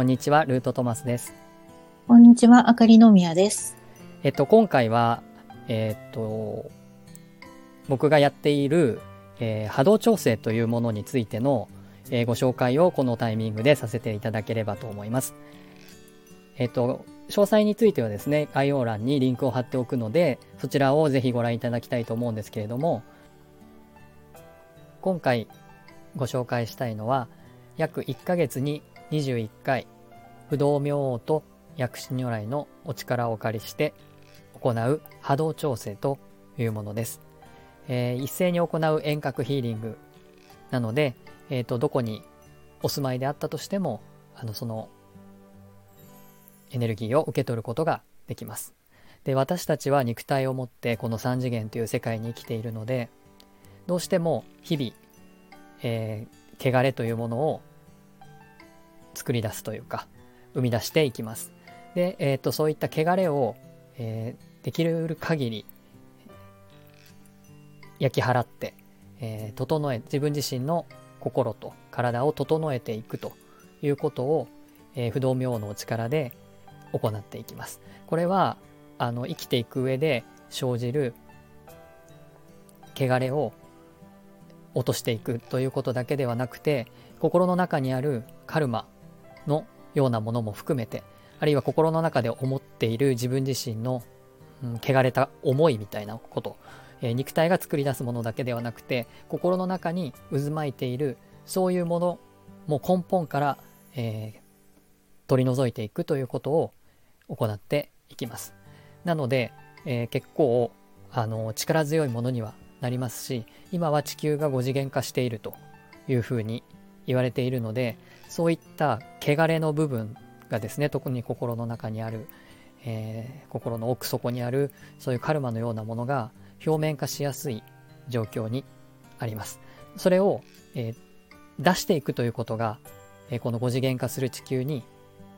こんにちは、ルートトマスです。こんにちは、あかりのみやです。えっと、今回は、えっと、僕がやっている、えー波動調整というものについての、えーご紹介をこのタイミングでさせていただければと思います。えっと、詳細についてはですね、概要欄にリンクを貼っておくので、そちらをぜひご覧いただきたいと思うんですけれども、今回ご紹介したいのは、約1ヶ月に21回、不動明王と薬師如来のお力をお借りして行う波動調整というものです。えー一斉に行う遠隔ヒーリングなので、えーとどこにお住まいであったとしてもあのそのエネルギーを受け取ることができます。で私たちは肉体を持ってこの3次元という世界に生きているのでどうしても日々、えー汚れというものを作り出すというか生み出していきます。で、えー、とそういった汚れを、えーできる限り焼き払って、えー整え自分自身の心と体を整えていくということを、えー不動明王のお力で行っていきます。これはあの生きていく上で生じる汚れを落としていくということだけではなくて心の中にあるカルマのようなものも含めてあるいは心の中で思っている自分自身の、うん、汚れた思いみたいなこと、えー肉体が作り出すものだけではなくて心の中に渦巻いているそういうものも根本から、えー取り除いていくということを行っていきます。なので、えー結構あの力強いものにはなりますし今は地球が5次元化しているというふうに言われているのでそういった汚れの部分がですね特に心の中にある、えー心の奥底にあるそういうカルマのようなものが表面化しやすい状況にあります。それを、えー出していくということが、えーこの5次元化する地球に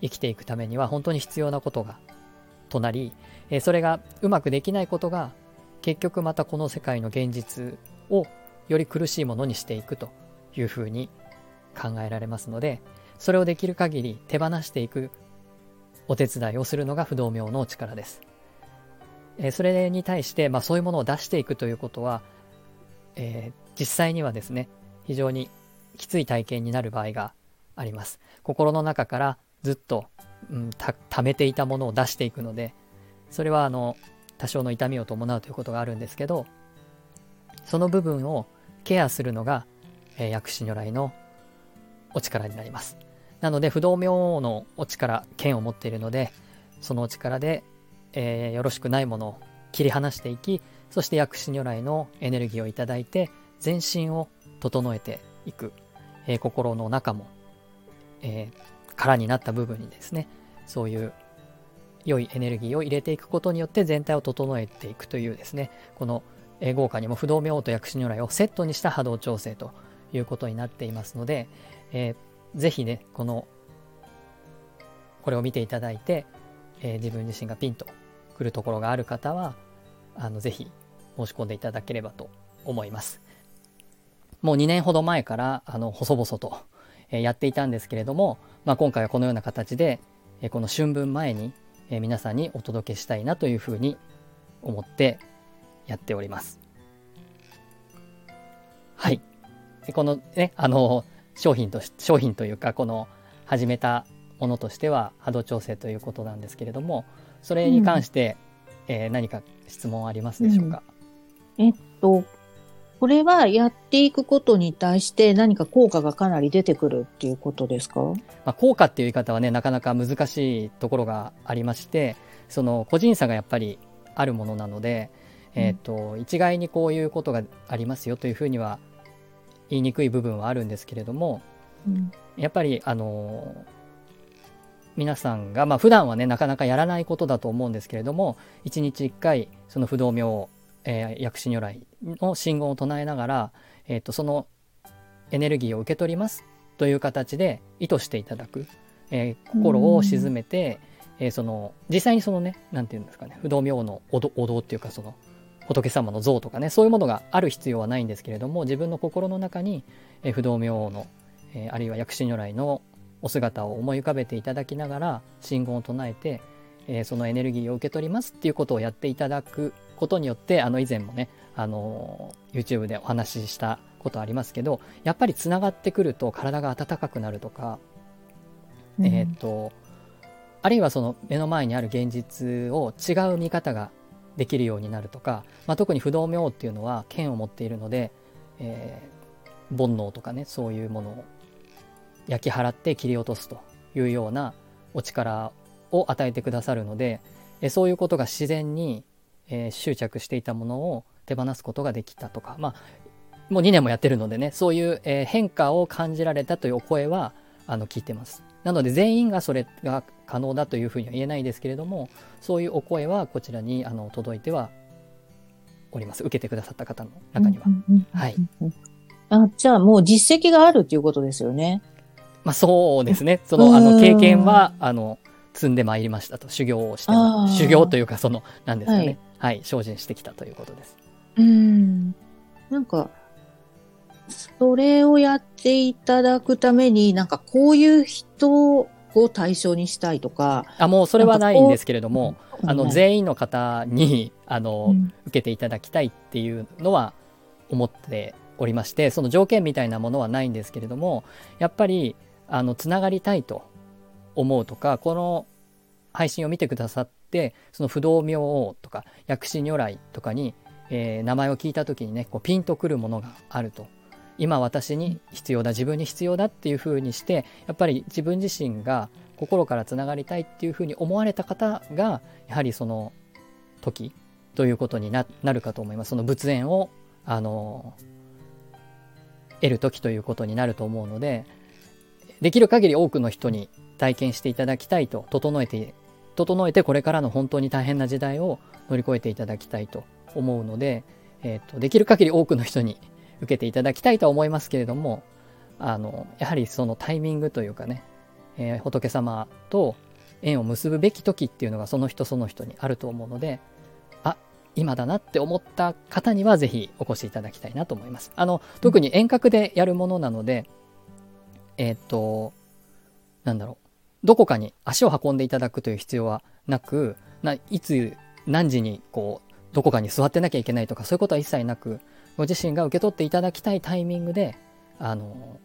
生きていくためには本当に必要なことがとなり、えそれがうまくできないことが結局またこの世界の現実をより苦しいものにしていくというふうに考えられますのでそれをできる限り手放していくお手伝いをするのが不動明のお力です。えーそれに対して、まあ、そういうものを出していくということは、えー実際にはですね非常にきつい体験になる場合があります。心の中からずっと、うん、た溜めていたものを出していくのでそれはあの多少の痛みを伴うということがあるんですけどその部分をケアするのが、えー薬師如来のお力になります。なので不動明王のお力剣を持っているのでそのお力で、えーよろしくないものを切り離していきそして薬師如来のエネルギーをいただいて全身を整えていく、えー心の中も、えー空になった部分にですねそういう良いエネルギーを入れていくことによって全体を整えていくというですねこのえー豪華にも不動明王と薬師如来をセットにした波動調整ということになっていますので、えーぜひねこのこれを見ていただいて、えー自分自身がピンとくるところがある方はあのぜひ申し込んでいただければと思います。もう2年ほど前からあの細々と、えーやっていたんですけれども、まあ、今回はこのような形で、えーこの春分前に、えー皆さんにお届けしたいなというふうに思ってやっております。はい。このねあの商品とし商品というかこの始めたものとしては波動調整ということなんですけれどもそれに関して、えー何か質問ありますでしょうか、えっと、これはやっていくことに対して何か効果がかなり出てくるっていうことですか？まあ、効果っていう言い方はねなかなか難しいところがありましてその個人差がやっぱりあるものなので、えー、と一概にこういうことがありますよというふうには言いにくい部分はあるんですけれどもうん。やっぱりあの皆さんがまあ普段はねなかなかやらないことだと思うんですけれども1日1回その不動明王、えー薬師如来の信号を唱えながら、えー、とそのエネルギーを受け取りますという形で意図していただく、えー心を鎮めて、えーその実際にそのねなんていうんですかね不動明王のおどお堂っていうかその仏様の像とかねそういうものがある必要はないんですけれども自分の心の中に、えー不動明王の、えーあるいは薬師如来のお姿を思い浮かべていただきながら信号を唱えて、えー、そのエネルギーを受け取りますっていうことをやっていただくことによってあの以前もねあの YouTube でお話ししたことありますけどやっぱりつながってくると体が温かくなるとか、うん、えっ、ー、とあるいはその目の前にある現実を違う見方ができるようになるとか、まあ、特に不動明王っていうのは剣を持っているので、えー、煩悩とかねそういうものを焼き払って切り落とすというようなお力を与えてくださるので、えそういうことが自然に、えー、執着していたものを手放すことができたとかまあもう2年もやってるのでねそういう、え、変化を感じられたというお声はあの聞いてます。なので全員がそれが可能だというふうには言えないですけれどもそういうお声はこちらにあの届いてはおります。受けてくださった方の中には。はい、あじゃあもう実績があるっていうことですよね。まあそうですね。そのあの経験はあの積んでまいりましたと。修行をして修行というかその何ですかね、はい、はい、精進してきたということです。うん。なんかそれをやっていただくためになんかこういう人を対象にしたいとかあもうそれはないんですけれどもあの全員の方にあの、うん、受けていただきたいっていうのは思っておりましてその条件みたいなものはないんですけれどもやっぱりあのつながりたいと思うとかこの配信を見てくださってその不動明王とか薬師如来とかに、えー、名前を聞いた時にねこうピンとくるものがあると今私に必要だ自分に必要だっていうふうにしてやっぱり自分自身が心からつながりたいっていうふうに思われた方がやはりその時ということになるかと思います。その仏縁をあの得る時ということになると思うのでできる限り多くの人に体験していただきたいと整えて整えてこれからの本当に大変な時代を乗り越えていただきたいと思うので、えーと、できる限り多くの人に受けていただきたいと思いますけれどもあのやはりそのタイミングというかね、えー、仏様と縁を結ぶべき時っていうのがその人その人にあると思うのであ今だなって思った方にはぜひお越しいただきたいなと思います。あの特に遠隔でやるものなので、えっ、となんだろうどこかに足を運んでいただくという必要はなくないつ何時にこうどこかに座ってなきゃいけないとかそういうことは一切なくご自身が受け取っていただきたいタイミングで、あの、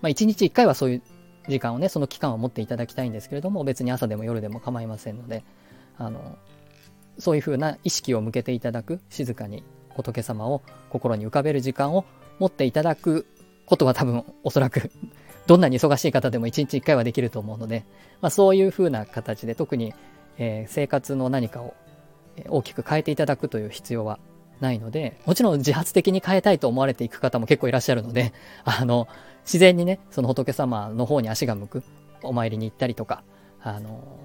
まあ、1日1回はそういう時間をね、その期間を持っていただきたいんですけれども、別に朝でも夜でも構いませんので、あの、そういうふうな意識を向けていただく、静かに仏様を心に浮かべる時間を持っていただくことは多分おそらく どんなに忙しい方でも1日1回はできると思うので、まあ、そういうふうな形で特に、えー、生活の何かを大きく変えていただくという必要はないので、もちろん自発的に変えたいと思われていく方も結構いらっしゃるので、あの、自然にね、その仏様の方に足が向く、お参りに行ったりとか、あの、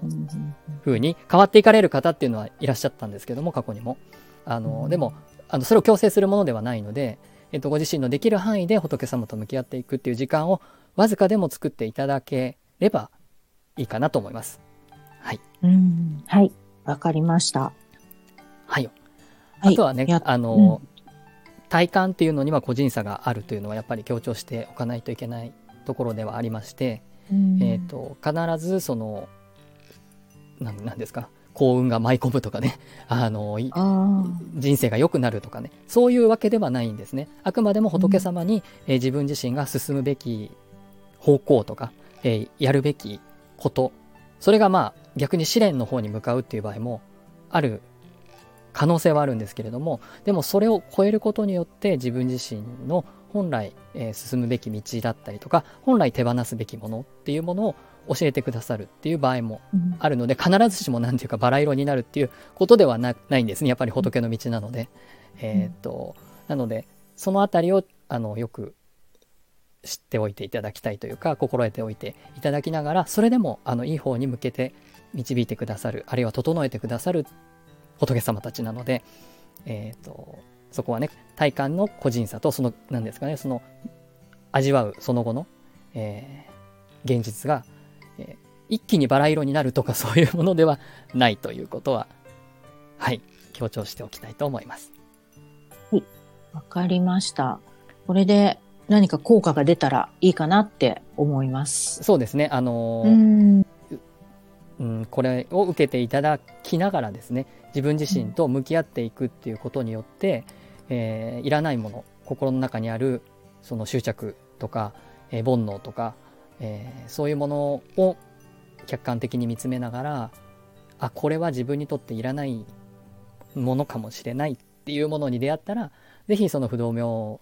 風に変わっていかれる方っていうのはいらっしゃったんですけども、過去にも。あの、でも、あの、それを強制するものではないので、えっと、ご自身のできる範囲で仏様と向き合っていくっていう時間をわずかでも作っていただければいいかなと思います。はい。うん。はい。わかりました。はい。あとはね、あの、うん、体感っていうのには個人差があるというのはやっぱり強調しておかないといけないところではありまして、うん、えっ、と、必ずその、なんなんですか、幸運が舞い込むとかね、あの、人生が良くなるとかね、そういうわけではないんですね。あくまでも仏様に、うん、えー、自分自身が進むべき方向とか、えー、やるべきこと、それがまあ逆に試練の方に向かうっていう場合もある可能性はあるんですけれどもでもそれを超えることによって自分自身の本来、えー、進むべき道だったりとか本来手放すべきものっていうものを教えてくださるっていう場合もあるので、うん、必ずしも何ていうかバラ色になるっていうことではないんですねやっぱり仏の道なので、うん、えっ、となのでその辺りをあのよく知っておいていただきたいというか心得ておいていただきながらそれでもあのいい方に向けて導いてくださるあるいは整えてくださる仏様たちなので、えーと、そこはね体感の個人差とその何ですかねその味わうその後の、えー、現実が、えー、一気にバラ色になるとか そういうものではないということははい強調しておきたいと思います。はいわかりました。これで何か効果が出たらいいかなって思います。そうですね。あのーうん。うん、これを受けていただきながらですね自分自身と向き合っていくっていうことによって、えーいらないもの心の中にあるその執着とか、えー煩悩とか、えーそういうものを客観的に見つめながらあこれは自分にとっていらないものかもしれないっていうものに出会ったら是非その不動明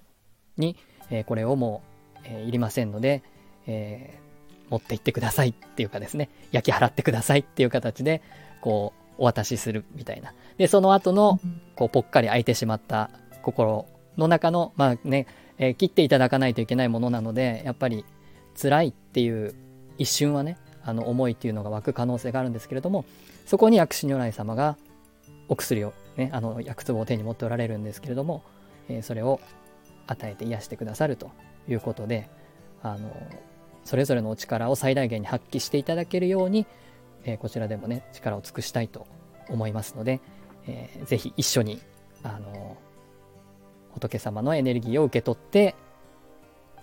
に、えーこれをもう、えーいりませんので、えー持って行ってくださいっていうかですね焼き払ってくださいっていう形でこうお渡しするみたいな。でその後のこうぽっかり空いてしまった心の中のまあね、えー切っていただかないといけないものなのでやっぱり辛いっていう一瞬はねあの思いっていうのが湧く可能性があるんですけれどもそこに薬師如来様がお薬をねあの薬壺を手に持っておられるんですけれども、えーそれを与えて癒してくださるということであのそれぞれのお力を最大限に発揮していただけるように、えーこちらでもね力を尽くしたいと思いますので、えーぜひ一緒にあの仏様のエネルギーを受け取って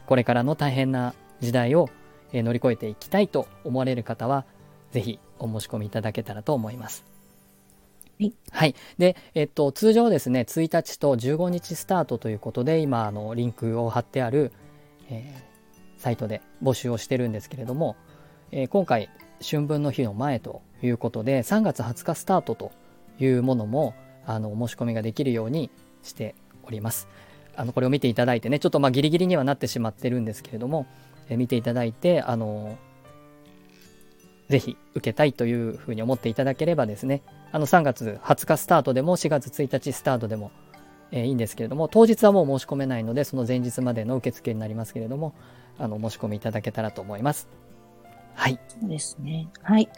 これからの大変な時代を、えー乗り越えていきたいと思われる方はぜひお申し込みいただけたらと思います。はい。はい。で、えっと、通常ですね、1日と15日スタートということで、今、あの、リンクを貼ってある、えーサイトで募集をしてるんですけれども、えー今回、春分の日の前ということで、3月20日スタートというものも、あの、お申し込みができるようにしております。あの、これを見ていただいてね、ちょっとまあギリギリにはなってしまってるんですけれども、え見ていただいて、あの、ぜひ受けたいというふうに思っていただければですね、あの3月20日スタートでも4月1日スタートでも、えーいいんですけれども、当日はもう申し込めないので、その前日までの受付になりますけれども、あの、申し込みいただけたらと思います。はい。そうですね。はい。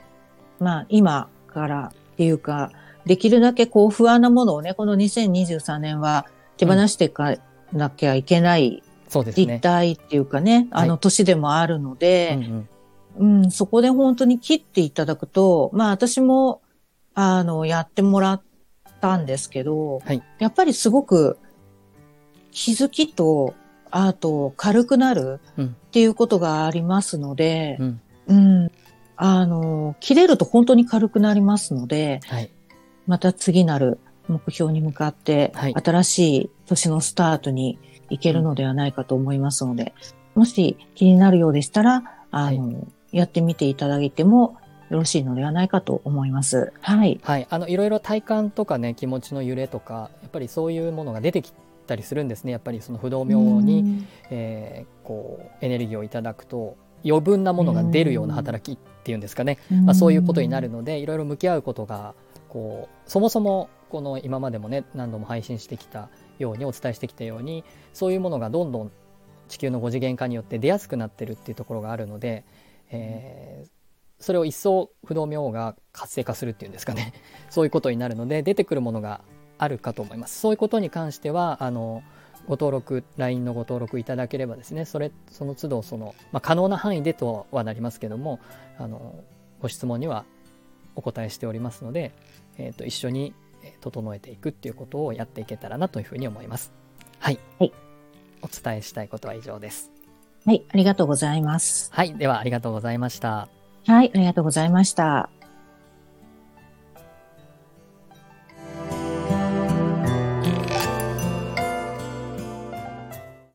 まあ、今からっていうか、できるだけこう不安なものをね、この2023年は手放していかなきゃいけないそうですね。実態っていうかね、はいあの年でもあるのうんで、うん。うん、そこで本当に切っていただくと、まあ私も、あの、やってもらったんですけど、はいやっぱりすごく気づきと、あと軽くなるうんっていうことがありますので、うん。うん。あの、切れると本当に軽くなりますので、はい。また次なる目標に向かって、はい新しい年のスタートに行けるのではないかと思いますので、もし気になるようでしたら、あの、やってみていただいてもよろしいのではないかと思います。はい。はい。あの、いろいろ体感とかね、気持ちの揺れとか、やっぱりそういうものが出てきたりするんですね。やっぱりその不動明に、えーこう、エネルギーをいただくと、余分なものが出るような働きっていうんですかね。うん、まあ、そういうことになるのでいろいろ向き合うことがこうそもそもこの今までもね何度も配信してきたようにお伝えしてきたようにそういうものがどんどん地球の5次元化によって出やすくなってるっていうところがあるので、えーそれを一層不動明王が活性化するっていうんですかね。そういうことになるので出てくるものがあるかと思います。そういうことに関してはあのご登録 LINE のご登録いただければですねそれその都度その、まあ、可能な範囲でとはなりますけどもあのご質問にはお答えしておりますので、えー、と一緒にえー整えていくっていうことをやっていけたらなというふうに思います。はい。はいお伝えしたいことは以上です。はい。ありがとうございます。はい。ではありがとうございました。はい。ありがとうございました。